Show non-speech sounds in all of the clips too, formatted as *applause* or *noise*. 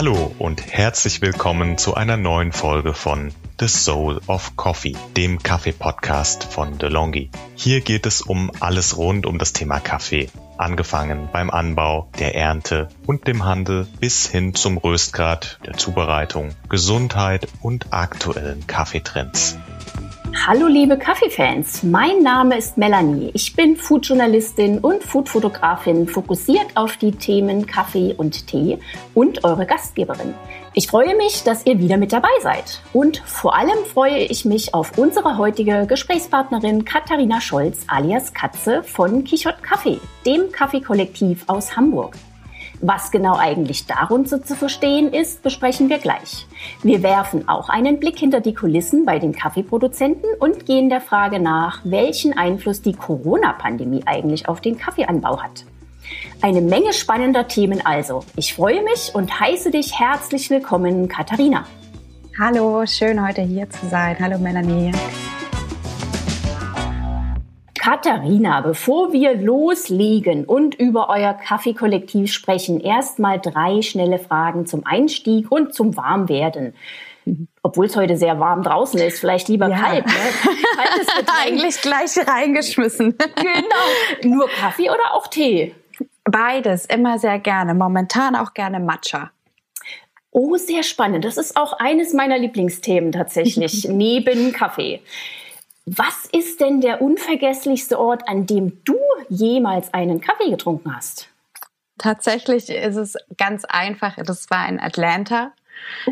Hallo und herzlich willkommen zu einer neuen Folge von The Soul of Coffee, dem Kaffee-Podcast von DeLonghi. Hier geht es um alles rund um das Thema Kaffee, angefangen beim Anbau, der Ernte und dem Handel bis hin zum Röstgrad, der Zubereitung, Gesundheit und aktuellen Kaffeetrends. Hallo liebe Kaffeefans, mein Name ist Melanie. Ich bin Foodjournalistin und Foodfotografin, fokussiert auf die Themen Kaffee und Tee und eure Gastgeberin. Ich freue mich, dass ihr wieder mit dabei seid. Und vor allem freue ich mich auf unsere heutige Gesprächspartnerin Katharina Scholz alias Katze von Quichotte Kaffee, dem Kaffeekollektiv aus Hamburg. Was genau eigentlich darunter zu verstehen ist, besprechen wir gleich. Wir werfen auch einen Blick hinter die Kulissen bei den Kaffeeproduzenten und gehen der Frage nach, welchen Einfluss die Corona-Pandemie eigentlich auf den Kaffeeanbau hat. Eine Menge spannender Themen also. Ich freue mich und heiße dich herzlich willkommen, Katharina. Hallo, schön heute hier zu sein. Hallo Melanie. Katharina, bevor wir loslegen und über euer Kaffeekollektiv sprechen, erstmal drei schnelle Fragen zum Einstieg und zum Warmwerden. Obwohl es heute sehr warm draußen ist, vielleicht lieber ja. kalt. Ne? *laughs* Eigentlich gleich reingeschmissen. genau. Nur Kaffee oder auch Tee? Beides, immer sehr gerne. Momentan auch gerne Matcha. Oh, sehr spannend. Das ist auch eines meiner Lieblingsthemen tatsächlich, *laughs* neben Kaffee. Was ist denn der unvergesslichste Ort, an dem du jemals einen Kaffee getrunken hast? Tatsächlich ist es ganz einfach. Das war in Atlanta.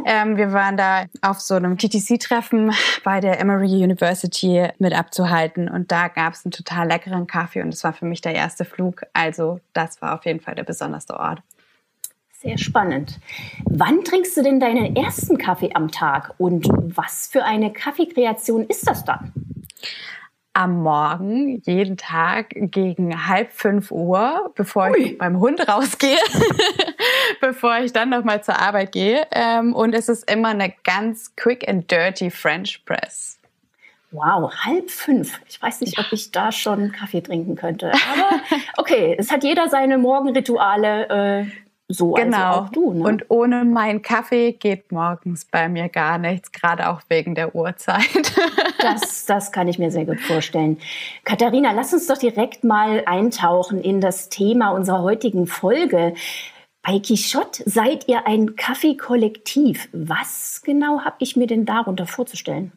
Ähm, wir waren da auf so einem TTC-Treffen bei der Emory University mit abzuhalten und da gab es einen total leckeren Kaffee und es war für mich der erste Flug. Also das war auf jeden Fall der besonderste Ort. Sehr spannend. Wann trinkst du denn deinen ersten Kaffee am Tag und was für eine Kaffeekreation ist das dann? Am Morgen jeden Tag gegen halb fünf Uhr, bevor Ui. ich beim Hund rausgehe, *laughs* bevor ich dann nochmal zur Arbeit gehe. Ähm, und es ist immer eine ganz quick and dirty French Press. Wow, halb fünf. Ich weiß nicht, ob ich da schon Kaffee trinken könnte. Aber okay, es hat jeder seine Morgenrituale. So also genau. Also auch du. Ne? Und ohne meinen Kaffee geht morgens bei mir gar nichts, gerade auch wegen der Uhrzeit. *laughs* das, das kann ich mir sehr gut vorstellen. Katharina, lass uns doch direkt mal eintauchen in das Thema unserer heutigen Folge. Bei Quichotte seid ihr ein Kaffeekollektiv. Was genau habe ich mir denn darunter vorzustellen?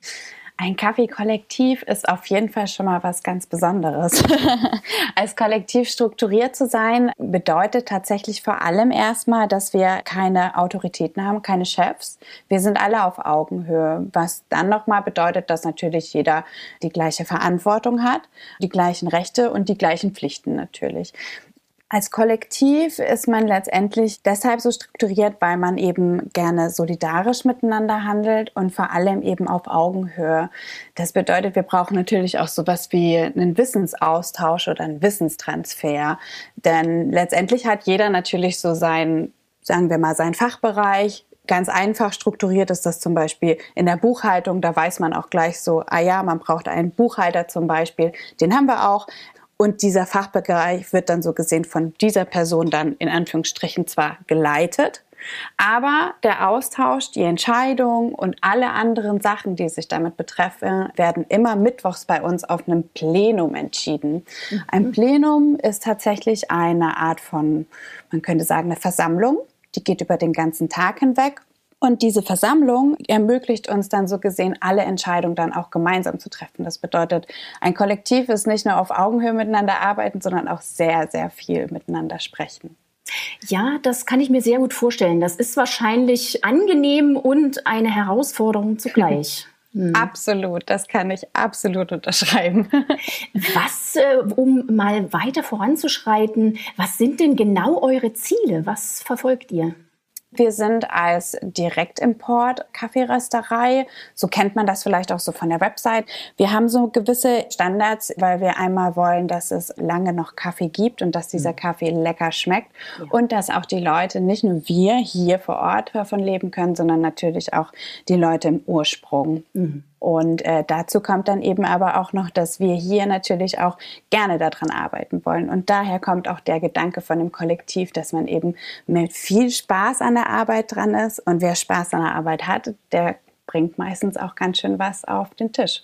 Ein Kaffee-Kollektiv ist auf jeden Fall schon mal was ganz Besonderes. *laughs* Als Kollektiv strukturiert zu sein, bedeutet tatsächlich vor allem erstmal, dass wir keine Autoritäten haben, keine Chefs. Wir sind alle auf Augenhöhe, was dann nochmal bedeutet, dass natürlich jeder die gleiche Verantwortung hat, die gleichen Rechte und die gleichen Pflichten natürlich. Als Kollektiv ist man letztendlich deshalb so strukturiert, weil man eben gerne solidarisch miteinander handelt und vor allem eben auf Augenhöhe. Das bedeutet, wir brauchen natürlich auch sowas wie einen Wissensaustausch oder einen Wissenstransfer. Denn letztendlich hat jeder natürlich so sein, sagen wir mal, sein Fachbereich, ganz einfach strukturiert ist das zum Beispiel in der Buchhaltung. Da weiß man auch gleich so, ah ja, man braucht einen Buchhalter zum Beispiel. Den haben wir auch. Und dieser Fachbereich wird dann so gesehen von dieser Person dann in Anführungsstrichen zwar geleitet, aber der Austausch, die Entscheidung und alle anderen Sachen, die sich damit betreffen, werden immer mittwochs bei uns auf einem Plenum entschieden. Mhm. Ein Plenum ist tatsächlich eine Art von, man könnte sagen, eine Versammlung. Die geht über den ganzen Tag hinweg und diese Versammlung ermöglicht uns dann so gesehen, alle Entscheidungen dann auch gemeinsam zu treffen. Das bedeutet, ein Kollektiv ist nicht nur auf Augenhöhe miteinander arbeiten, sondern auch sehr, sehr viel miteinander sprechen. Ja, das kann ich mir sehr gut vorstellen. Das ist wahrscheinlich angenehm und eine Herausforderung zugleich. *laughs* Hm. Absolut, das kann ich absolut unterschreiben. *laughs* Was, äh, um mal weiter voranzuschreiten, was sind denn genau eure Ziele? Was verfolgt ihr? Wir sind als Direktimport Kaffeerösterei. So kennt man das vielleicht auch so von der Website. Wir haben so gewisse Standards, weil wir einmal wollen, dass es lange noch Kaffee gibt und dass dieser mhm. Kaffee lecker schmeckt ja. und dass auch die Leute, nicht nur wir hier vor Ort davon leben können, sondern natürlich auch die Leute im Ursprung. Mhm. Und äh, dazu kommt dann eben aber auch noch, dass wir hier natürlich auch gerne daran arbeiten wollen. Und daher kommt auch der Gedanke von dem Kollektiv, dass man eben mit viel Spaß an der Arbeit dran ist. Und wer Spaß an der Arbeit hat, der bringt meistens auch ganz schön was auf den Tisch.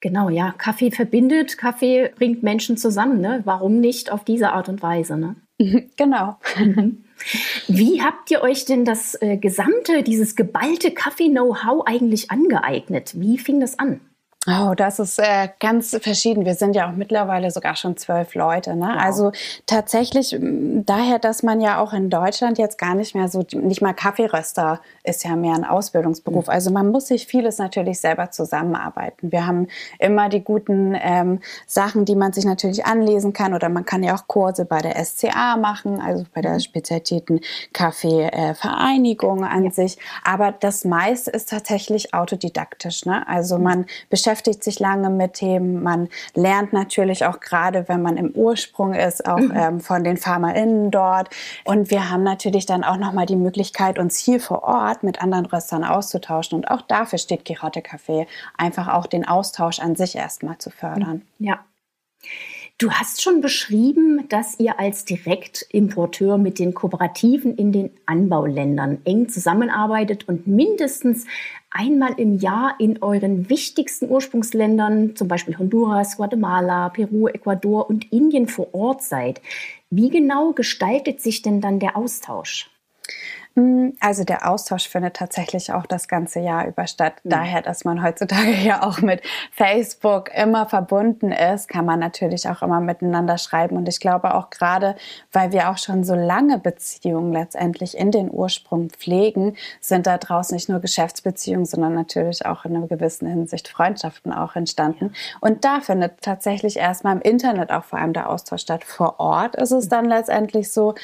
Genau, ja. Kaffee verbindet, Kaffee bringt Menschen zusammen. Ne? Warum nicht auf diese Art und Weise? Ne? *laughs* genau. *laughs* Wie habt ihr euch denn das äh, gesamte, dieses geballte Kaffee-Know-how eigentlich angeeignet? Wie fing das an? Oh, das ist äh, ganz verschieden. Wir sind ja auch mittlerweile sogar schon zwölf Leute. Ne? Wow. Also tatsächlich daher, dass man ja auch in Deutschland jetzt gar nicht mehr so, nicht mal Kaffeeröster ist ja mehr ein Ausbildungsberuf. Mhm. Also man muss sich vieles natürlich selber zusammenarbeiten. Wir haben immer die guten ähm, Sachen, die man sich natürlich anlesen kann oder man kann ja auch Kurse bei der SCA machen, also bei der mhm. Spezialitäten Kaffeevereinigung äh, an ja. sich. Aber das meiste ist tatsächlich autodidaktisch. Ne? Also mhm. man beschäftigt beschäftigt sich lange mit Themen. Man lernt natürlich auch gerade, wenn man im Ursprung ist, auch mhm. ähm, von den FarmerInnen dort. Und wir haben natürlich dann auch nochmal die Möglichkeit, uns hier vor Ort mit anderen Röstern auszutauschen. Und auch dafür steht Girotte Café, einfach auch den Austausch an sich erstmal zu fördern. Ja. Du hast schon beschrieben, dass ihr als Direktimporteur mit den Kooperativen in den Anbauländern eng zusammenarbeitet und mindestens einmal im Jahr in euren wichtigsten Ursprungsländern, zum Beispiel Honduras, Guatemala, Peru, Ecuador und Indien vor Ort seid. Wie genau gestaltet sich denn dann der Austausch? Hm, also der Austausch findet tatsächlich auch das ganze Jahr über statt. Mhm. Daher, dass man heutzutage *laughs* ja auch mit Facebook immer verbunden ist, kann man natürlich auch immer miteinander schreiben. Und ich glaube auch gerade, weil wir auch schon so lange Beziehungen letztendlich in den Ursprung pflegen, sind da draußen nicht nur Geschäftsbeziehungen, sondern natürlich auch in einer gewissen Hinsicht Freundschaften auch entstanden. Und da findet tatsächlich erstmal im Internet auch vor allem der Austausch statt. Vor Ort ist es dann letztendlich so,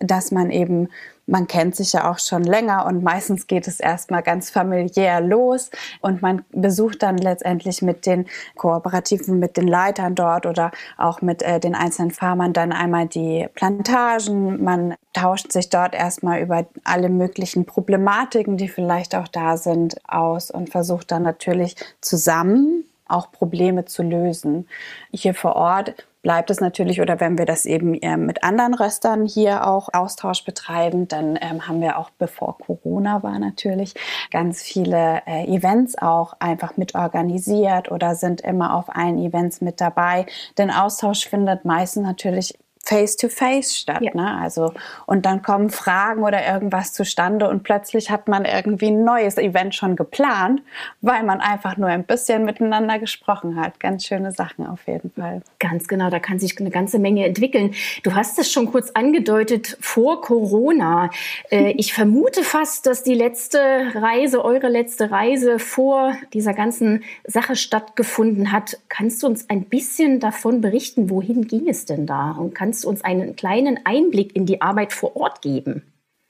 dass man eben man kennt sich ja auch schon länger und meistens geht es erstmal ganz familiär los und man besucht dann letztendlich mit den Kooperativen, mit den Leitern dort oder auch mit äh, den einzelnen Farmern dann einmal die Plantagen. Man tauscht sich dort erstmal über alle möglichen Problematiken, die vielleicht auch da sind, aus und versucht dann natürlich zusammen auch Probleme zu lösen. Hier vor Ort bleibt es natürlich, oder wenn wir das eben äh, mit anderen Röstern hier auch Austausch betreiben, dann ähm, haben wir auch, bevor Corona war natürlich, ganz viele äh, Events auch einfach mit organisiert oder sind immer auf allen Events mit dabei. Denn Austausch findet meistens natürlich face-to-face statt. Ja. Ne? Also, und dann kommen Fragen oder irgendwas zustande und plötzlich hat man irgendwie ein neues Event schon geplant, weil man einfach nur ein bisschen miteinander gesprochen hat. Ganz schöne Sachen auf jeden Fall. Ganz genau, da kann sich eine ganze Menge entwickeln. Du hast es schon kurz angedeutet, vor Corona. Äh, *laughs* ich vermute fast, dass die letzte Reise, eure letzte Reise vor dieser ganzen Sache stattgefunden hat. Kannst du uns ein bisschen davon berichten? Wohin ging es denn da? Und kannst uns einen kleinen Einblick in die Arbeit vor Ort geben?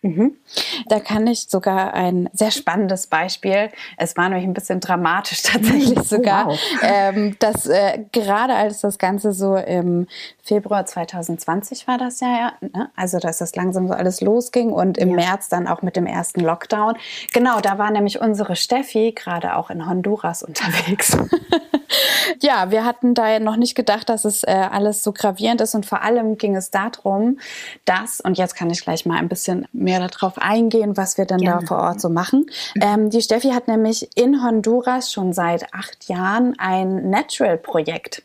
Mhm. Da kann ich sogar ein sehr spannendes Beispiel, es war nämlich ein bisschen dramatisch *laughs* tatsächlich oh, sogar, wow. *laughs* ähm, dass äh, gerade als das Ganze so im Februar 2020 war das ja, ne? also dass das langsam so alles losging und im ja. März dann auch mit dem ersten Lockdown. Genau, da war nämlich unsere Steffi gerade auch in Honduras *laughs* unterwegs. ja, wir hatten da noch nicht gedacht, dass es äh, alles so gravierend ist und vor allem ging es darum, dass, und jetzt kann ich gleich mal ein bisschen mehr darauf eingehen, was wir dann Gerne. da vor Ort so machen. Mhm. Ähm, die Steffi hat nämlich in Honduras schon seit acht Jahren ein Natural-Projekt.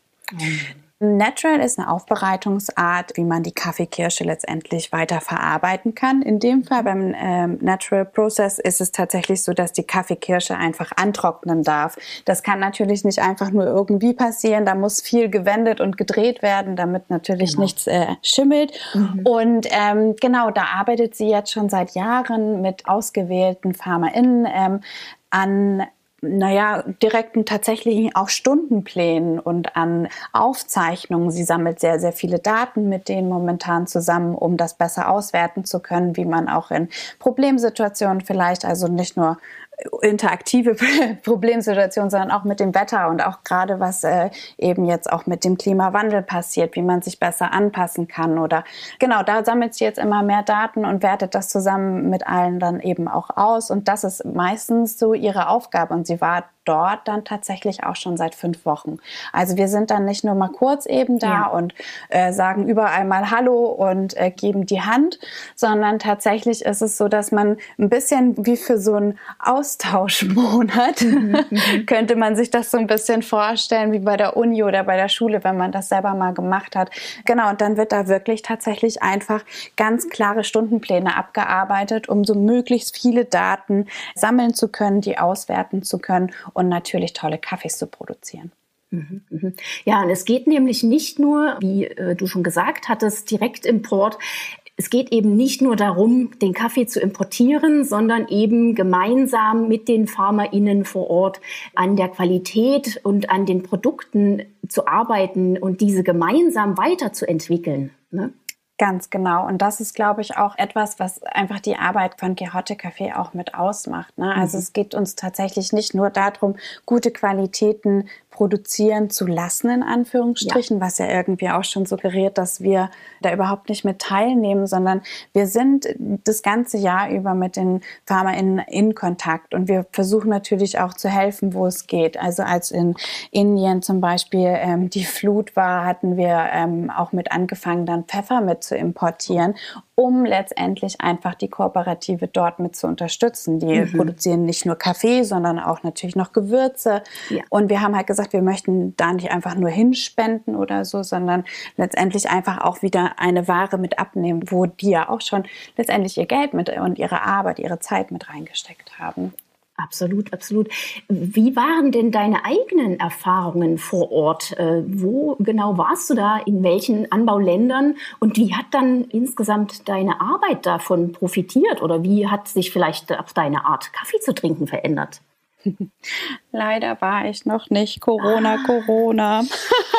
Natural ist eine Aufbereitungsart, wie man die Kaffeekirsche letztendlich weiter verarbeiten kann. In dem Fall beim ähm, Natural Process ist es tatsächlich so, dass die Kaffeekirsche einfach antrocknen darf. Das kann natürlich nicht einfach nur irgendwie passieren. Da muss viel gewendet und gedreht werden, damit natürlich genau. nichts äh, schimmelt. Mhm. Und ähm, genau, da arbeitet sie jetzt schon seit Jahren mit ausgewählten FarmerInnen ähm, an naja, direkten tatsächlichen auch Stundenplänen und an Aufzeichnungen. Sie sammelt sehr, sehr viele Daten mit denen momentan zusammen, um das besser auswerten zu können, wie man auch in Problemsituationen vielleicht, also nicht nur interaktive *laughs* Problemsituation, sondern auch mit dem Wetter und auch gerade was äh, eben jetzt auch mit dem Klimawandel passiert, wie man sich besser anpassen kann oder genau, da sammelt sie jetzt immer mehr Daten und wertet das zusammen mit allen dann eben auch aus und das ist meistens so ihre Aufgabe und sie war dort dann tatsächlich auch schon seit fünf Wochen. Also wir sind dann nicht nur mal kurz eben da ja. und äh, sagen überall mal Hallo und äh, geben die Hand, sondern tatsächlich ist es so, dass man ein bisschen wie für so einen Austauschmonat mhm, *laughs* mhm. könnte man sich das so ein bisschen vorstellen wie bei der Uni oder bei der Schule, wenn man das selber mal gemacht hat. Genau, und dann wird da wirklich tatsächlich einfach ganz klare Stundenpläne abgearbeitet, um so möglichst viele Daten sammeln zu können, die auswerten zu können und natürlich tolle Kaffees zu produzieren. Mhm, mhm. Ja, und es geht nämlich nicht nur, wie äh, du schon gesagt hattest, Direktimport. Es geht eben nicht nur darum, den Kaffee zu importieren, sondern eben gemeinsam mit den FarmerInnen vor Ort an der Qualität und an den Produkten zu arbeiten und diese gemeinsam weiterzuentwickeln. Ne? Ganz genau. Und das ist, glaube ich, auch etwas, was einfach die Arbeit von Quixote Café auch mit ausmacht. Ne? Also mhm. es geht uns tatsächlich nicht nur darum, gute Qualitäten produzieren zu lassen, in Anführungsstrichen, ja. was ja irgendwie auch schon suggeriert, dass wir da überhaupt nicht mit teilnehmen, sondern wir sind das ganze Jahr über mit den PharmaInnen in Kontakt und wir versuchen natürlich auch zu helfen, wo es geht. Also als in Indien zum Beispiel ähm, die Flut war, hatten wir ähm, auch mit angefangen, dann Pfeffer mit zu importieren um letztendlich einfach die Kooperative dort mit zu unterstützen. Die mhm. produzieren nicht nur Kaffee, sondern auch natürlich noch Gewürze. Ja. Und wir haben halt gesagt, wir möchten da nicht einfach nur hinspenden oder so, sondern letztendlich einfach auch wieder eine Ware mit abnehmen, wo die ja auch schon letztendlich ihr Geld mit und ihre Arbeit, ihre Zeit mit reingesteckt haben. Absolut, absolut. Wie waren denn deine eigenen Erfahrungen vor Ort? Äh, wo genau warst du da? In welchen Anbauländern? Und wie hat dann insgesamt deine Arbeit davon profitiert? Oder wie hat sich vielleicht auch deine Art, Kaffee zu trinken verändert? *laughs* Leider war ich noch nicht Corona, ah. Corona.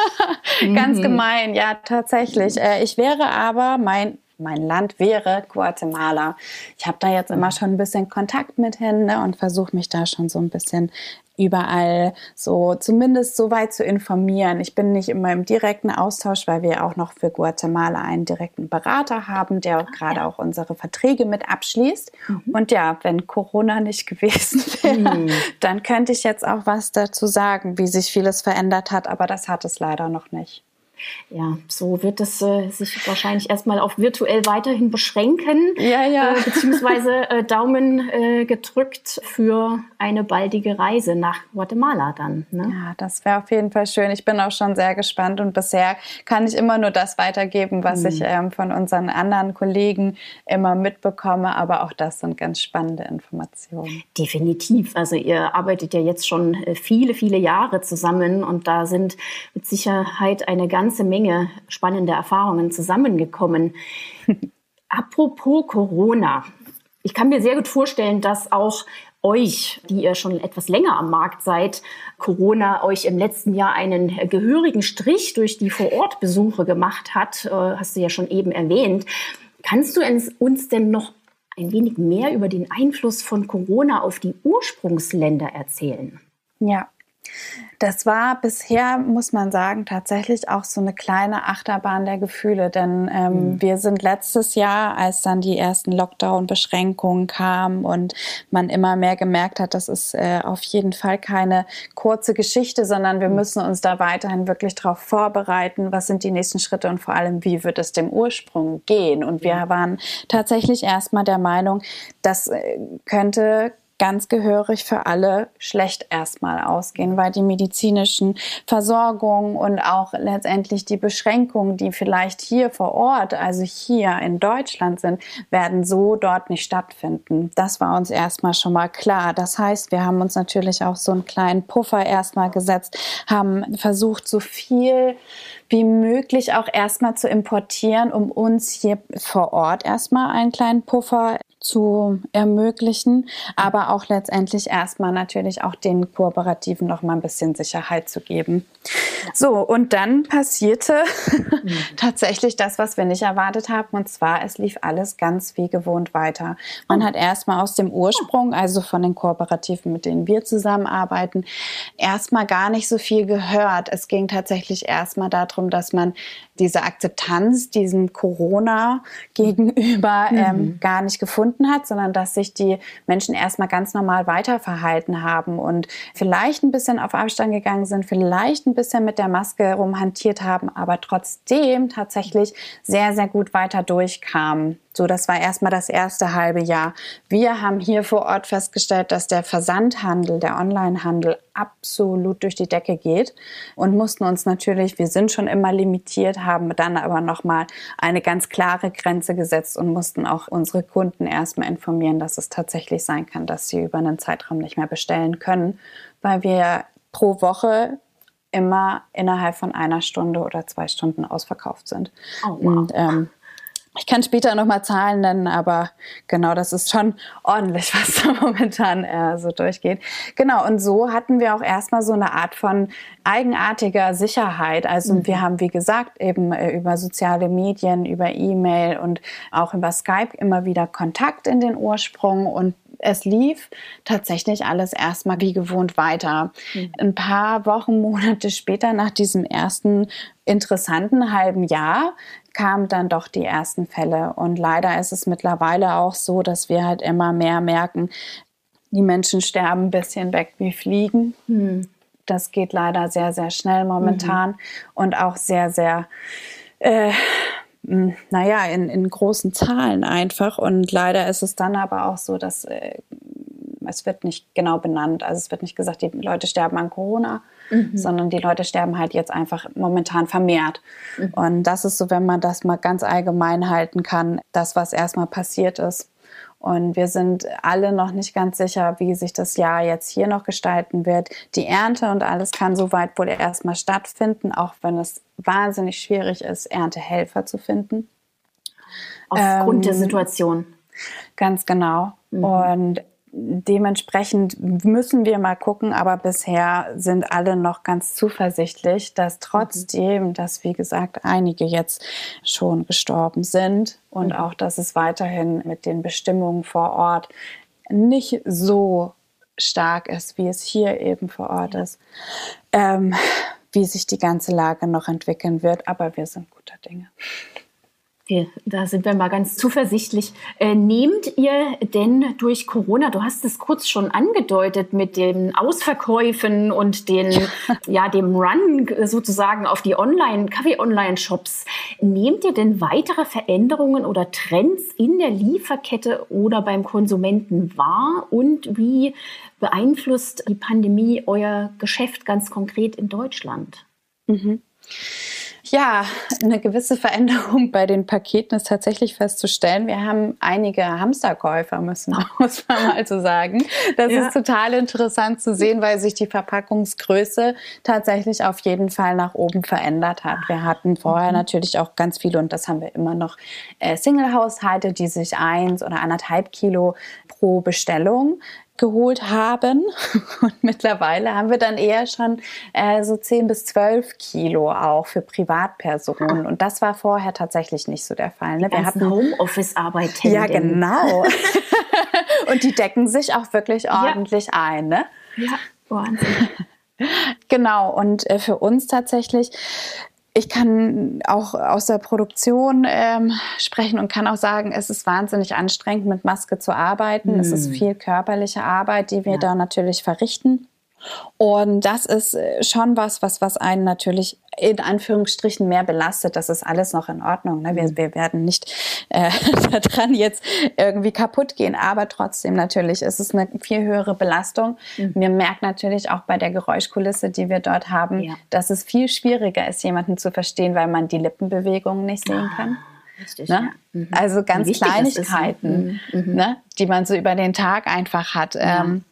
*laughs* Ganz mhm. gemein, ja, tatsächlich. Äh, ich wäre aber, mein mein Land wäre Guatemala. Ich habe da jetzt immer schon ein bisschen Kontakt mit hin ne, und versuche mich da schon so ein bisschen überall so zumindest so weit zu informieren. Ich bin nicht immer im direkten Austausch, weil wir auch noch für Guatemala einen direkten Berater haben, der ah, gerade ja. auch unsere Verträge mit abschließt. Mhm. Und ja, wenn Corona nicht gewesen *laughs* wäre, mhm. dann könnte ich jetzt auch was dazu sagen, wie sich vieles verändert hat, aber das hat es leider noch nicht. Ja, so wird es äh, sich wahrscheinlich erstmal auf virtuell weiterhin beschränken. Ja, ja. Äh, beziehungsweise *laughs* äh, Daumen äh, gedrückt für eine baldige Reise nach Guatemala dann. Ne? Ja, das wäre auf jeden Fall schön. Ich bin auch schon sehr gespannt und bisher kann ich immer nur das weitergeben, was mhm. ich ähm, von unseren anderen Kollegen immer mitbekomme. Aber auch das sind ganz spannende Informationen. Definitiv. Also ihr arbeitet ja jetzt schon äh, viele, viele Jahre zusammen und da sind mit Sicherheit eine ganze ganze Menge spannende Erfahrungen zusammengekommen. *laughs* Apropos Corona. Ich kann mir sehr gut vorstellen, dass auch euch, die ihr schon etwas länger am Markt seid, Corona euch im letzten Jahr einen gehörigen Strich durch die Vorortbesuche gemacht hat. Äh, hast du ja schon eben erwähnt. Kannst du uns denn noch ein wenig mehr über den Einfluss von Corona auf die Ursprungsländer erzählen? Ja, das war bisher, muss man sagen, tatsächlich auch so eine kleine Achterbahn der Gefühle, denn ähm, mhm. wir sind letztes Jahr, als dann die ersten Lockdown-Beschränkungen kamen und man immer mehr gemerkt hat, das ist äh, auf jeden Fall keine kurze Geschichte, sondern wir mhm. müssen uns da weiterhin wirklich darauf vorbereiten, was sind die nächsten Schritte und vor allem, wie wird es dem Ursprung gehen. Und wir mhm. waren tatsächlich erstmal der Meinung, das äh, könnte ganz gehörig für alle schlecht erstmal ausgehen, weil die medizinischen Versorgung und auch letztendlich die Beschränkungen, die vielleicht hier vor Ort, also hier in Deutschland sind, werden so dort nicht stattfinden. Das war uns erstmal schon mal klar. Das heißt, wir haben uns natürlich auch so einen kleinen Puffer erstmal gesetzt, haben versucht, so viel wie möglich auch erstmal zu importieren, um uns hier vor Ort erstmal einen kleinen Puffer zu ermöglichen, aber auch letztendlich erstmal natürlich auch den Kooperativen noch mal ein bisschen Sicherheit zu geben. So, und dann passierte mhm. *laughs* tatsächlich das, was wir nicht erwartet haben, und zwar es lief alles ganz wie gewohnt weiter. Man hat erstmal aus dem Ursprung, also von den Kooperativen, mit denen wir zusammenarbeiten, erstmal gar nicht so viel gehört. Es ging tatsächlich erstmal darum, dass man diese Akzeptanz diesem Corona gegenüber mhm. ähm, gar nicht gefunden hat, sondern dass sich die Menschen erstmal ganz normal weiterverhalten haben und vielleicht ein bisschen auf Abstand gegangen sind, vielleicht ein bisschen mit der Maske rumhantiert haben, aber trotzdem tatsächlich sehr, sehr gut weiter durchkamen. So, das war erstmal das erste halbe Jahr. Wir haben hier vor Ort festgestellt, dass der Versandhandel, der Onlinehandel absolut durch die Decke geht und mussten uns natürlich, wir sind schon immer limitiert, haben dann aber nochmal eine ganz klare Grenze gesetzt und mussten auch unsere Kunden erstmal informieren, dass es tatsächlich sein kann, dass sie über einen Zeitraum nicht mehr bestellen können, weil wir pro Woche immer innerhalb von einer Stunde oder zwei Stunden ausverkauft sind. Oh, wow. Und ähm, ich kann später nochmal Zahlen nennen, aber genau, das ist schon ordentlich, *laughs* was da momentan äh, so durchgeht. Genau, und so hatten wir auch erstmal so eine Art von eigenartiger Sicherheit. Also mhm. wir haben, wie gesagt, eben äh, über soziale Medien, über E-Mail und auch über Skype immer wieder Kontakt in den Ursprung und es lief tatsächlich alles erstmal wie gewohnt weiter. Mhm. Ein paar Wochen, Monate später, nach diesem ersten interessanten halben Jahr, kamen dann doch die ersten Fälle. Und leider ist es mittlerweile auch so, dass wir halt immer mehr merken, die Menschen sterben ein bisschen weg wie Fliegen. Mhm. Das geht leider sehr, sehr schnell momentan mhm. und auch sehr, sehr, äh, naja, in, in großen Zahlen einfach. Und leider ist es dann aber auch so, dass äh, es wird nicht genau benannt. Also es wird nicht gesagt, die Leute sterben an Corona, mhm. sondern die Leute sterben halt jetzt einfach momentan vermehrt. Mhm. Und das ist so, wenn man das mal ganz allgemein halten kann, das, was erstmal passiert ist. Und wir sind alle noch nicht ganz sicher, wie sich das Jahr jetzt hier noch gestalten wird. Die Ernte und alles kann soweit wohl erstmal stattfinden, auch wenn es wahnsinnig schwierig ist, Erntehelfer zu finden. Aufgrund ähm, der Situation. Ganz genau. Mhm. Und dementsprechend müssen wir mal gucken, aber bisher sind alle noch ganz zuversichtlich, dass trotzdem, dass wie gesagt einige jetzt schon gestorben sind und mhm. auch, dass es weiterhin mit den Bestimmungen vor Ort nicht so stark ist, wie es hier eben vor Ort ist, ähm, wie sich die ganze Lage noch entwickeln wird. Aber wir sind guter Dinge. Okay, da sind wir mal ganz zuversichtlich. Äh, nehmt ihr denn durch Corona, du hast es kurz schon angedeutet, mit den Ausverkäufen und den, *laughs* ja, dem Run sozusagen auf die Online, Kaffee-Online-Shops, nehmt ihr denn weitere Veränderungen oder Trends in der Lieferkette oder beim Konsumenten wahr? Und wie beeinflusst die Pandemie euer Geschäft ganz konkret in Deutschland? Mhm. Ja, eine gewisse Veränderung bei den Paketen ist tatsächlich festzustellen. Wir haben einige Hamsterkäufer, müssen, *laughs* muss man mal so sagen. Das ja. ist total interessant zu sehen, weil sich die Verpackungsgröße tatsächlich auf jeden Fall nach oben verändert hat. Wir hatten vorher mhm. natürlich auch ganz viele, und das haben wir immer noch, äh, Single-Haushalte, die sich eins oder anderthalb Kilo pro Bestellung geholt haben. *laughs* Und mittlerweile haben wir dann eher schon äh, so 10 bis 12 Kilo auch für Privatpersonen. Und das war vorher tatsächlich nicht so der Fall. Ne? Wir hatten Homeoffice-Arbeit. Ja, genau. *laughs* *laughs* Und die decken sich auch wirklich ordentlich ja. ein. Ne? Ja, Wahnsinn. Genau, und äh, für uns tatsächlich ich kann auch aus der Produktion ähm, sprechen und kann auch sagen, es ist wahnsinnig anstrengend, mit Maske zu arbeiten. Mm. Es ist hm. viel körperliche Arbeit, die wir ja. da natürlich verrichten. Und das ist äh, schon was, was, was einen natürlich in Anführungsstrichen mehr belastet. Das ist alles noch in Ordnung. Ne? Wir, mhm. wir werden nicht äh, *laughs* daran jetzt irgendwie kaputt gehen, aber trotzdem natürlich ist es eine viel höhere Belastung. Mhm. Wir merken natürlich auch bei der Geräuschkulisse, die wir dort haben, ja. dass es viel schwieriger ist, jemanden zu verstehen, weil man die Lippenbewegungen nicht sehen ah. kann. Richtig, ne? ja. mhm. Also ganz Kleinigkeiten, ist, ne? mhm. ne? die man so über den Tag einfach hat. Ja. Ähm,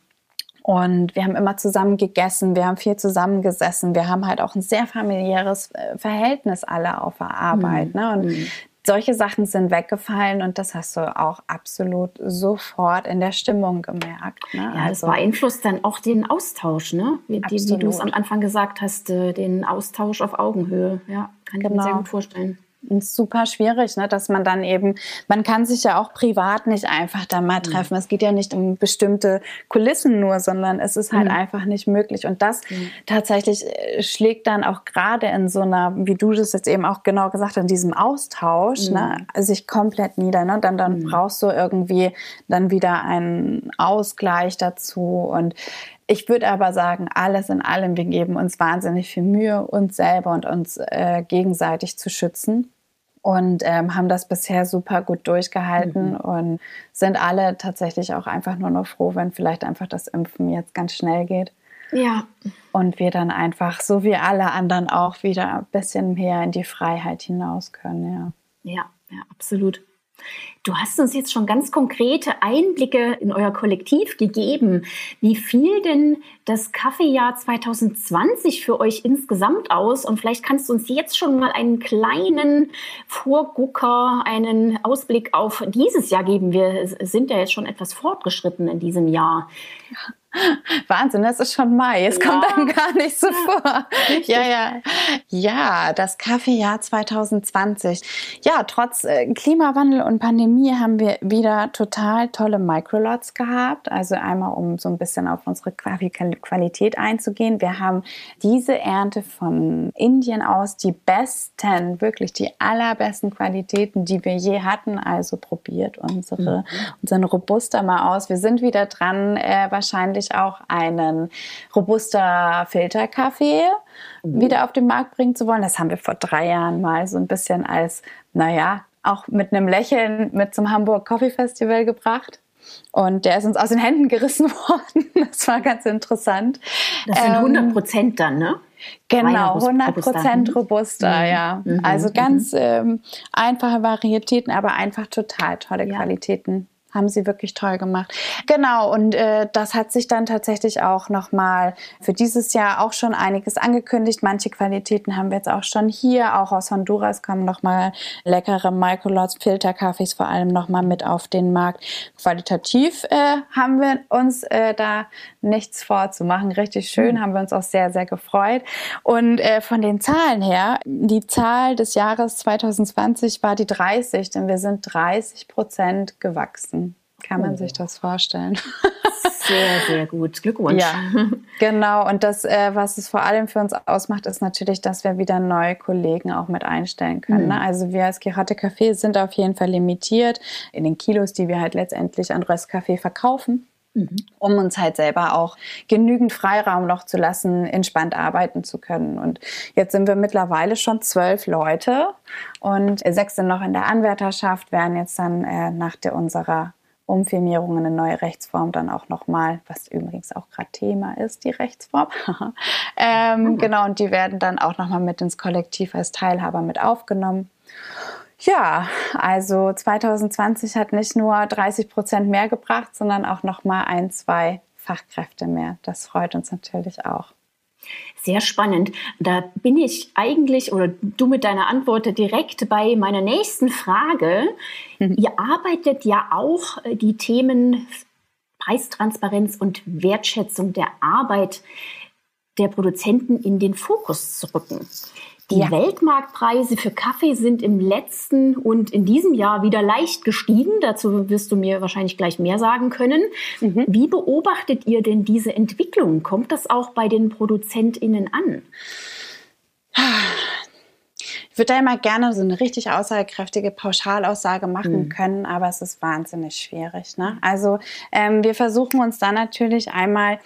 Und wir haben immer zusammen gegessen, wir haben viel zusammen gesessen, wir haben halt auch ein sehr familiäres äh, Verhältnis alle auf der Arbeit. Mhm. Ne? Und mhm solche Sachen sind weggefallen und das hast du auch absolut sofort in der Stimmung gemerkt. Ne? Ja, das also, beeinflusst dann auch den Austausch, ne? Wie, die, wie du es am Anfang gesagt hast, äh, den Austausch auf Augenhöhe. Ja, kann ich mir sehr genau. gut vorstellen super schwierig, ne? dass man dann eben, man kann sich ja auch privat nicht einfach da mal mhm. treffen. Mhm. Es geht ja nicht um bestimmte Kulissen nur, sondern es ist halt mhm. einfach nicht möglich. Und das mhm. tatsächlich äh, schlägt dann auch gerade in so einer, wie du das jetzt eben auch genau gesagt hast, in diesem Austausch, ne? Mhm. sich komplett nieder. Ne? Dann, dann mhm. brauchst du irgendwie dann wieder einen Ausgleich dazu. Und ich würde aber sagen, alles in allem, wir geben uns wahnsinnig viel Mühe, uns selber und uns äh, gegenseitig zu schützen und ähm, haben das bisher super gut durchgehalten mhm. und sind alle tatsächlich auch einfach nur noch froh, wenn vielleicht einfach das Impfen jetzt ganz schnell geht. Ja. Und wir dann einfach, so wie alle anderen auch, wieder ein bisschen mehr in die Freiheit hinaus können, ja. Ja, ja, absolut. Du hast uns jetzt schon ganz konkrete Einblicke in euer Kollektiv gegeben. Wie fiel denn das Kaffeejahr 2020 für euch insgesamt aus? Und vielleicht kannst du uns jetzt schon mal einen kleinen Vorgucker, einen Ausblick auf dieses Jahr geben. Wir sind ja jetzt schon etwas fortgeschritten in diesem Jahr. Ja. *laughs* Wahnsinn, das ist schon Mai. Es ja. kommt einem gar nicht so vor. Ja, ja. Ja, das Kaffeejahr 2020. Ja, trotz äh, Klimawandel und Pandemie haben wir wieder total tolle Microlots gehabt. Also einmal, um so ein bisschen auf unsere Qualität einzugehen. Wir haben diese Ernte von Indien aus die besten, wirklich die allerbesten Qualitäten, die wir je hatten. Also probiert unsere, mhm. unseren Robusta mal aus. Wir sind wieder dran, äh, wahrscheinlich auch einen robuster Filterkaffee mhm. wieder auf den Markt bringen zu wollen. Das haben wir vor drei Jahren mal so ein bisschen als, naja, auch mit einem Lächeln mit zum Hamburg Coffee Festival gebracht. Und der ist uns aus den Händen gerissen *laughs* worden. Das war ganz interessant. Das sind 100 ähm, Prozent dann, ne? Genau, 100 Prozent robuster, mhm. ja. Mhm. Also ganz mhm. ähm, einfache Varietäten, aber einfach total tolle ja. Qualitäten haben sie wirklich toll gemacht. Genau, und äh, das hat sich dann tatsächlich auch nochmal für dieses Jahr auch schon einiges angekündigt. Manche Qualitäten haben wir jetzt auch schon hier. Auch aus Honduras kommen nochmal leckere Microlots, Filterkaffees vor allem nochmal mit auf den Markt. Qualitativ äh, haben wir uns äh, da nichts vorzumachen. Richtig schön, mhm. haben wir uns auch sehr, sehr gefreut. Und äh, von den Zahlen her, die Zahl des Jahres 2020 war die 30, denn wir sind 30 Prozent gewachsen. Kann man oh. sich das vorstellen? Sehr, sehr gut. Glückwunsch. Ja, genau. Und das, äh, was es vor allem für uns ausmacht, ist natürlich, dass wir wieder neue Kollegen auch mit einstellen können. Mhm. Ne? Also wir als Girate Café sind auf jeden Fall limitiert in den Kilos, die wir halt letztendlich an Röstkaffee verkaufen. Mhm. um uns halt selber auch genügend Freiraum noch zu lassen, entspannt arbeiten zu können. Und jetzt sind wir mittlerweile schon zwölf Leute und sechs sind noch in der Anwärterschaft, werden jetzt dann äh, nach der unserer Umfirmierung eine neue Rechtsform dann auch nochmal, was übrigens auch gerade Thema ist, die Rechtsform. *laughs* ähm, mhm. Genau, und die werden dann auch nochmal mit ins Kollektiv als Teilhaber mit aufgenommen. Ja, also 2020 hat nicht nur 30 Prozent mehr gebracht, sondern auch nochmal ein, zwei Fachkräfte mehr. Das freut uns natürlich auch. Sehr spannend. Da bin ich eigentlich oder du mit deiner Antwort direkt bei meiner nächsten Frage. Mhm. Ihr arbeitet ja auch äh, die Themen Preistransparenz und Wertschätzung der Arbeit der Produzenten in den Fokus zu rücken. Die ja. Weltmarktpreise für Kaffee sind im letzten und in diesem Jahr wieder leicht gestiegen. Dazu wirst du mir wahrscheinlich gleich mehr sagen können. Mhm. Wie beobachtet ihr denn diese Entwicklung? Kommt das auch bei den ProduzentInnen an? Ich würde da immer gerne so eine richtig aussagekräftige Pauschalaussage machen mhm. können, aber es ist wahnsinnig schwierig. Ne? Also ähm, wir versuchen uns da natürlich einmal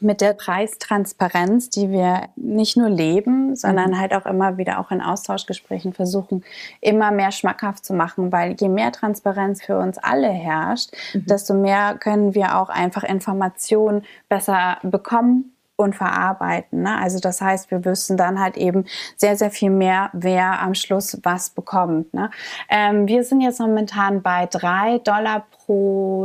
mit der Preistransparenz, die wir nicht nur leben, sondern mhm. halt auch immer wieder auch in Austauschgesprächen versuchen, immer mehr schmackhaft zu machen, weil je mehr Transparenz für uns alle herrscht, mhm. desto mehr können wir auch einfach Informationen besser bekommen und verarbeiten. Ne? Also das heißt, wir wüssten dann halt eben sehr, sehr viel mehr, wer am Schluss was bekommt. Ne? Ähm, wir sind jetzt momentan bei drei Dollar pro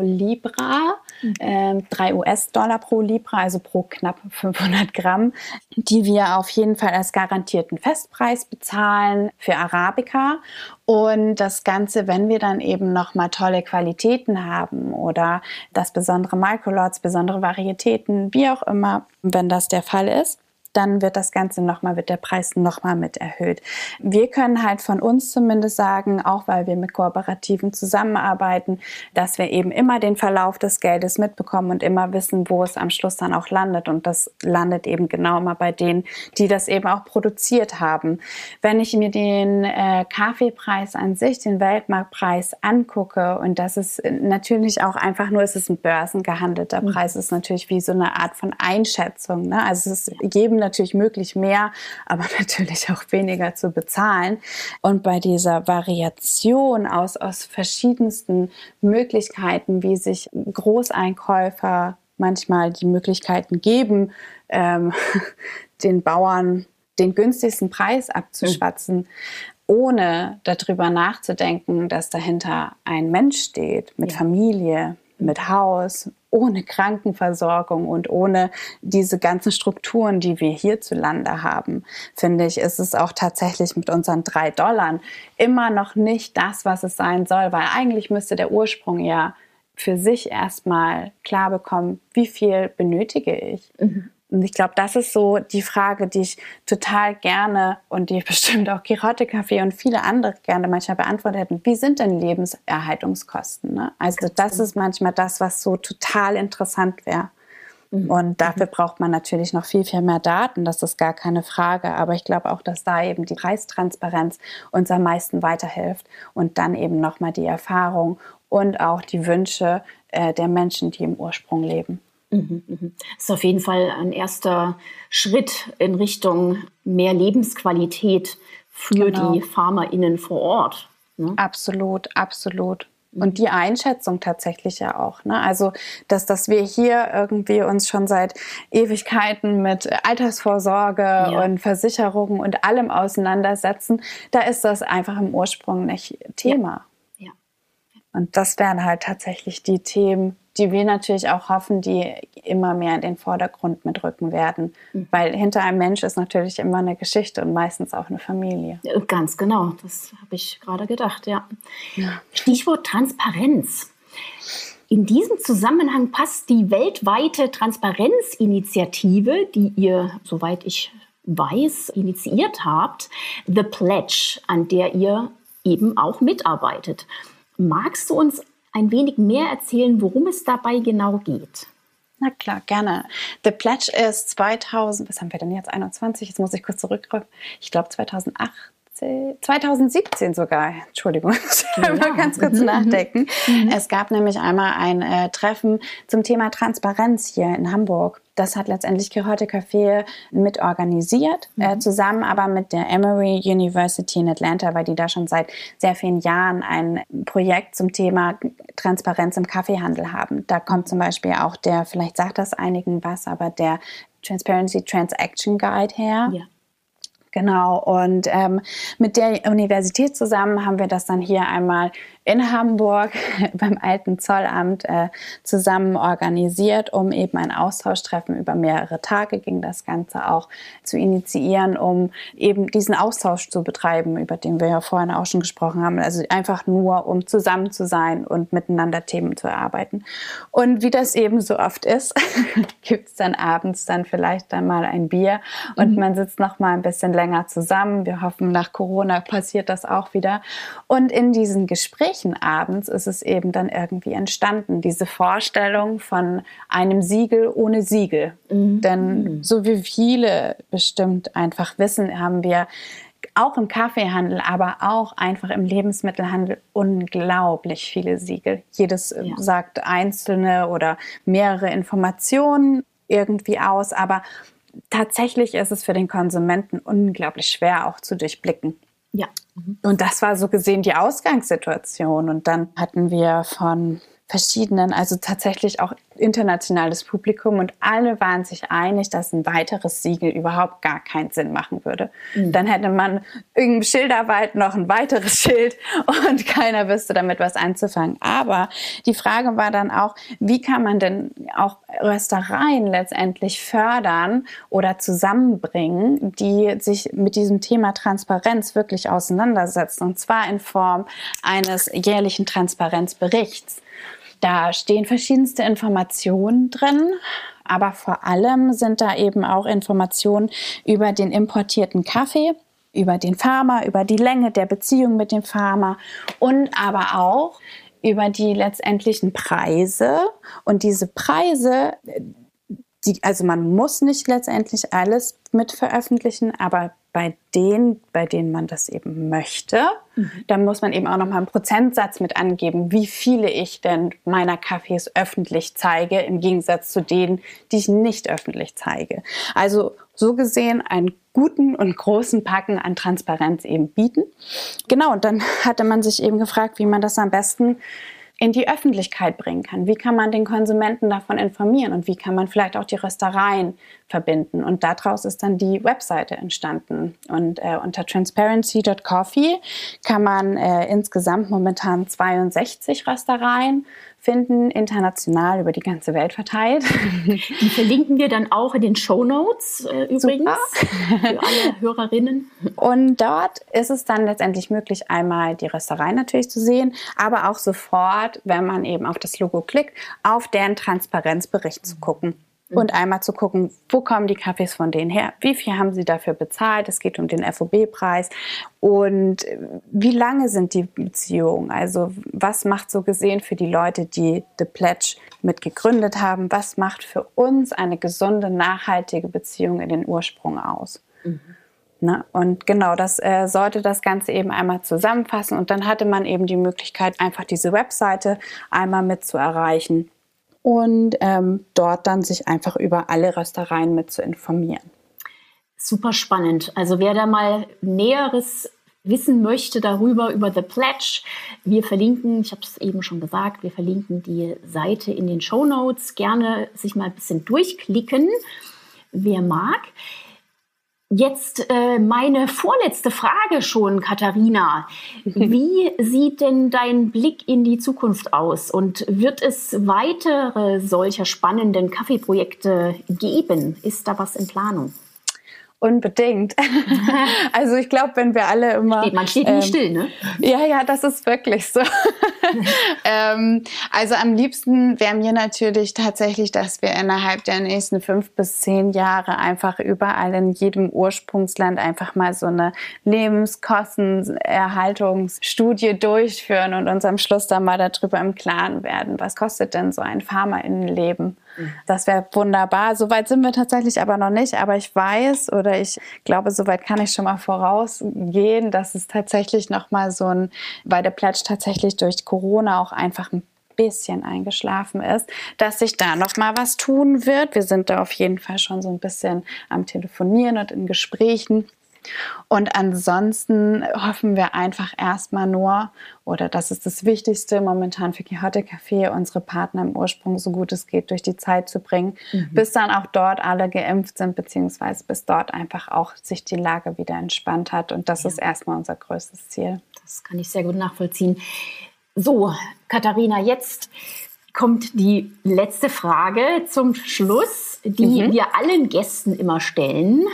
Libra äh, 3 US-Dollar pro Libra, also pro knapp 500 Gramm, die wir auf jeden Fall als garantierten Festpreis bezahlen für Arabica. Und das Ganze, wenn wir dann eben nochmal tolle Qualitäten haben oder das besondere Microlots, besondere Varietäten, wie auch immer, wenn das der Fall ist, dann wird das Ganze nochmal, wird der Preis nochmal mit erhöht. Wir können halt von uns zumindest sagen, auch weil wir mit Kooperativen zusammenarbeiten, dass wir eben immer den Verlauf des Geldes mitbekommen und immer wissen, wo es am Schluss dann auch landet. Und das landet eben genau immer bei denen, die das eben auch produziert haben. Wenn ich mir den äh, Kaffeepreis an sich, den Weltmarktpreis angucke, und das ist natürlich auch einfach nur, es ist ein börsengehandelter mhm. Preis, ist natürlich wie so eine Art von Einschätzung. Ne? Also es ist jedem natürlich möglich, mehr, aber *laughs* natürlich auch weniger zu bezahlen. Und bei dieser Variation aus, aus verschiedensten Möglichkeiten, wie sich Großeinkäufer manchmal die Möglichkeiten geben, ähm, *laughs* den Bauern den günstigsten Preis abzuschwatzen, mhm. ohne darüber nachzudenken, dass dahinter ein Mensch steht mit ja. Familie, mit Haus, ohne Krankenversorgung und ohne diese ganzen Strukturen, die wir hierzulande haben, finde ich, ist es auch tatsächlich mit unseren drei Dollar immer noch nicht das, was es sein soll, weil eigentlich müsste der Ursprung ja für sich erstmal klar bekommen, wie viel benötige ich. Mhm. Und ich glaube, das ist so die Frage, die ich total gerne und die *laughs* bestimmt auch Kirotte Café und viele andere gerne manchmal beantwortet hätten. Wie sind denn Lebenserhaltungskosten? Ne? Also das ist manchmal das, was so total interessant wäre. Mhm. Und dafür braucht man natürlich noch viel, viel mehr Daten, das ist gar keine Frage. Aber ich glaube auch, dass da eben die Preistransparenz uns am meisten weiterhilft und dann eben nochmal die Erfahrung und auch die Wünsche äh, der Menschen, die im Ursprung leben. Mhm, mhm. Das ist auf jeden Fall ein erster Schritt in Richtung mehr Lebensqualität für genau. die FarmerInnen vor Ort. Ne? Absolut, absolut. Mhm. Und die Einschätzung tatsächlich ja auch. Ne? Also, dass, dass wir hier irgendwie uns schon seit Ewigkeiten mit Altersvorsorge ja. und Versicherungen und allem auseinandersetzen, da ist das einfach im Ursprung nicht Thema. Ja. ja. Und das wären halt tatsächlich die Themen, die wir natürlich auch hoffen, die immer mehr in den Vordergrund mitrücken werden. Mhm. Weil hinter einem Mensch ist natürlich immer eine Geschichte und meistens auch eine Familie. Ganz genau, das habe ich gerade gedacht, ja. ja. Stichwort Transparenz. In diesem Zusammenhang passt die weltweite Transparenzinitiative, die ihr, soweit ich weiß, initiiert habt, The Pledge, an der ihr eben auch mitarbeitet. Magst du uns ein wenig mehr erzählen, worum es dabei genau geht? Na klar, gerne. The Pledge ist 2000, was haben wir denn jetzt, 21? Jetzt muss ich kurz zurückkommen. Ich glaube 2008 2017 sogar, Entschuldigung, *laughs* ich ja. mal ganz kurz mhm. nachdenken. Mhm. Es gab nämlich einmal ein äh, Treffen zum Thema Transparenz hier in Hamburg. Das hat letztendlich Kirote Café mit organisiert, äh, mhm. äh, zusammen aber mit der Emory University in Atlanta, weil die da schon seit sehr vielen Jahren ein Projekt zum Thema Transparenz im Kaffeehandel haben. Da kommt zum Beispiel auch der, vielleicht sagt das einigen was, aber der Transparency Transaction Guide her. Ja Genau, und ähm, mit der Universität zusammen haben wir das dann hier einmal in Hamburg *laughs* beim alten Zollamt äh, zusammen organisiert, um eben ein Austauschtreffen über mehrere Tage ging das Ganze auch zu initiieren, um eben diesen Austausch zu betreiben, über den wir ja vorhin auch schon gesprochen haben. Also einfach nur, um zusammen zu sein und miteinander Themen zu erarbeiten. Und wie das eben so oft ist, *laughs* gibt es dann abends dann vielleicht dann mal ein Bier und mhm. man sitzt noch mal ein bisschen länger zusammen. Wir hoffen, nach Corona passiert das auch wieder. Und in diesen Gesprächen Abends ist es eben dann irgendwie entstanden, diese Vorstellung von einem Siegel ohne Siegel. Mhm. Denn so wie viele bestimmt einfach wissen, haben wir auch im Kaffeehandel, aber auch einfach im Lebensmittelhandel unglaublich viele Siegel. Jedes äh, ja. sagt einzelne oder mehrere Informationen irgendwie aus, aber tatsächlich ist es für den Konsumenten unglaublich schwer auch zu durchblicken. Ja. Und das war so gesehen die Ausgangssituation. Und dann hatten wir von verschiedenen, also tatsächlich auch internationales Publikum und alle waren sich einig, dass ein weiteres Siegel überhaupt gar keinen Sinn machen würde. Mhm. Dann hätte man irgendein Schilderwald noch ein weiteres Schild *laughs* und keiner wüsste damit was anzufangen. Aber die Frage war dann auch, wie kann man denn auch Röstereien letztendlich fördern oder zusammenbringen, die sich mit diesem Thema Transparenz wirklich auseinandersetzen und zwar in Form eines jährlichen Transparenzberichts. Da stehen verschiedenste Informationen drin, aber vor allem sind da eben auch Informationen über den importierten Kaffee, über den Farmer, über die Länge der Beziehung mit dem Farmer und aber auch über die letztendlichen Preise. Und diese Preise, die, also man muss nicht letztendlich alles mit veröffentlichen, aber bei denen, bei denen man das eben möchte, mhm. dann muss man eben auch nochmal einen Prozentsatz mit angeben, wie viele ich denn meiner Kaffees öffentlich zeige, im Gegensatz zu denen, die ich nicht öffentlich zeige. Also so gesehen einen guten und großen Packen an Transparenz eben bieten. Genau, und dann *laughs* hatte man sich eben gefragt, wie man das am besten in die Öffentlichkeit bringen kann. Wie kann man den Konsumenten davon informieren und wie kann man vielleicht auch die Röstereien verbinden? Und daraus ist dann die Webseite entstanden. Und äh, unter transparency.coffee kann man äh, insgesamt momentan 62 Röstereien finden, international über die ganze Welt verteilt. *laughs* Die verlinken wir dann auch in den Show Notes äh, übrigens für alle *laughs* Hörerinnen. Und dort ist es dann letztendlich möglich, einmal die Rösterei natürlich zu sehen, aber auch sofort, wenn man eben auf das Logo klickt, auf deren Transparenzbericht zu gucken und einmal zu gucken, wo kommen die Kaffees von denen her, wie viel haben sie dafür bezahlt, es geht um den FOB-Preis und wie lange sind die Beziehungen, also was macht so gesehen für die Leute, die The Pledge mit gegründet haben, was macht für uns eine gesunde, nachhaltige Beziehung in den Ursprung aus. Mhm. Ne? Und genau, das äh, sollte das Ganze eben einmal zusammenfassen. Und dann hatte man eben die Möglichkeit, einfach diese Webseite einmal mit zu erreichen und ähm, dort dann sich einfach über alle Röstereien mit zu informieren. Super spannend. Also wer da mal Näheres wissen möchte darüber, über The Pledge, wir verlinken, ich habe es eben schon gesagt, wir verlinken die Seite in den Show Notes. Gerne sich mal ein bisschen durchklicken, wer mag. Jetzt äh, meine vorletzte Frage schon, Katharina. *laughs* Wie sieht denn dein Blick in die Zukunft aus? Und wird es weitere solcher spannenden Kaffeeprojekte geben? Ist da was in Planung? Unbedingt. *laughs* also ich glaube, wenn wir alle immer. Steht, man steht ähm, nie still, ne? Ja, ja, das ist wirklich so. *laughs* ähm, also am liebsten wäre mir natürlich tatsächlich, dass wir innerhalb der nächsten fünf bis zehn Jahre einfach überall in jedem Ursprungsland einfach mal so eine Lebenskostenerhaltungsstudie durchführen und uns am Schluss dann mal darüber im Klaren werden, was kostet denn so ein Farmerinnenleben? Das wäre wunderbar. Soweit sind wir tatsächlich aber noch nicht. Aber ich weiß oder ich glaube, soweit kann ich schon mal vorausgehen, dass es tatsächlich noch mal so ein, weil der Pledge tatsächlich durch Corona auch einfach ein bisschen eingeschlafen ist, dass sich da noch mal was tun wird. Wir sind da auf jeden Fall schon so ein bisschen am Telefonieren und in Gesprächen. Und ansonsten hoffen wir einfach erstmal nur, oder das ist das Wichtigste momentan für Quixote Café, unsere Partner im Ursprung so gut es geht durch die Zeit zu bringen, mhm. bis dann auch dort alle geimpft sind, beziehungsweise bis dort einfach auch sich die Lage wieder entspannt hat. Und das ja. ist erstmal unser größtes Ziel. Das kann ich sehr gut nachvollziehen. So, Katharina, jetzt kommt die letzte Frage zum Schluss, die mhm. wir allen Gästen immer stellen.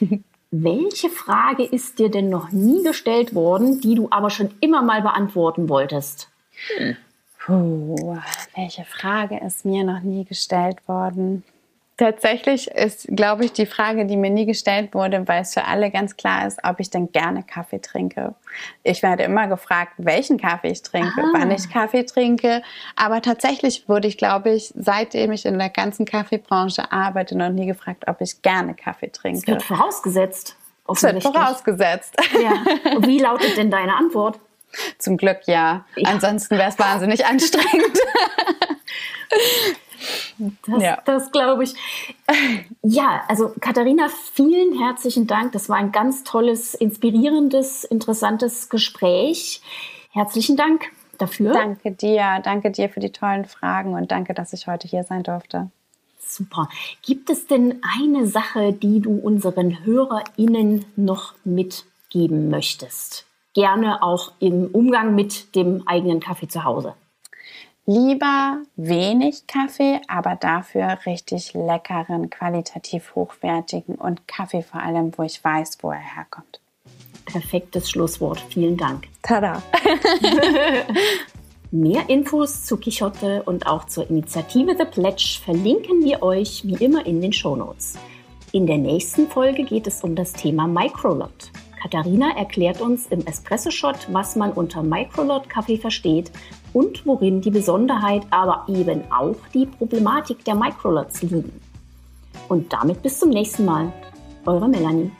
*laughs* Welche Frage ist dir denn noch nie gestellt worden, die du aber schon immer mal beantworten wolltest? Hm. Puh, welche Frage ist mir noch nie gestellt worden? Tatsächlich ist, glaube ich, die Frage, die mir nie gestellt wurde, weil es für alle ganz klar ist, ob ich denn gerne Kaffee trinke. Ich werde immer gefragt, welchen Kaffee ich trinke, ah. wann ich Kaffee trinke. Aber tatsächlich wurde ich, glaube ich, seitdem ich in der ganzen Kaffeebranche arbeite, noch nie gefragt, ob ich gerne Kaffee trinke. Es wird vorausgesetzt. Es wird vorausgesetzt. Ja. Und wie lautet denn deine Antwort? Zum Glück ja. ja. Ansonsten wäre es wahnsinnig anstrengend. *laughs* Das, ja. das glaube ich. Ja, also Katharina, vielen herzlichen Dank. Das war ein ganz tolles, inspirierendes, interessantes Gespräch. Herzlichen Dank. dafür. Danke dir, danke dir für die tollen Fragen und danke, dass ich heute hier sein durfte. Super. Gibt es denn eine Sache, die du unseren HörerInnen noch mitgeben möchtest? Gerne auch im Umgang mit dem eigenen Kaffee zu Hause. Lieber wenig Kaffee, aber dafür richtig leckeren, qualitativ hochwertigen und Kaffee vor allem, wo ich weiß, wo er herkommt. Perfektes Schlusswort. Vielen Dank. Tada! *laughs* Mehr Infos zu Quixote und auch zur Initiative The Pledge verlinken wir euch wie immer in den Shownotes. In der nächsten Folge geht es um das Thema Microlot. Katharina erklärt uns im Espresso Shot, was man unter Microlot Kaffee versteht und worin die Besonderheit, aber eben auch die Problematik der Microlots liegen. Und damit bis zum nächsten Mal. Eure Melanie.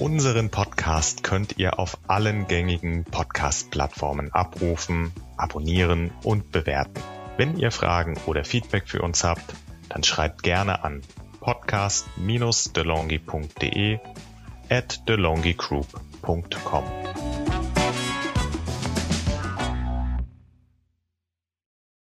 Unseren Podcast könnt ihr auf allen gängigen Podcast-Plattformen abrufen, abonnieren und bewerten. Wenn ihr Fragen oder Feedback für uns habt, dann schreibt gerne an podcast-delongi.de at delongigroup.com.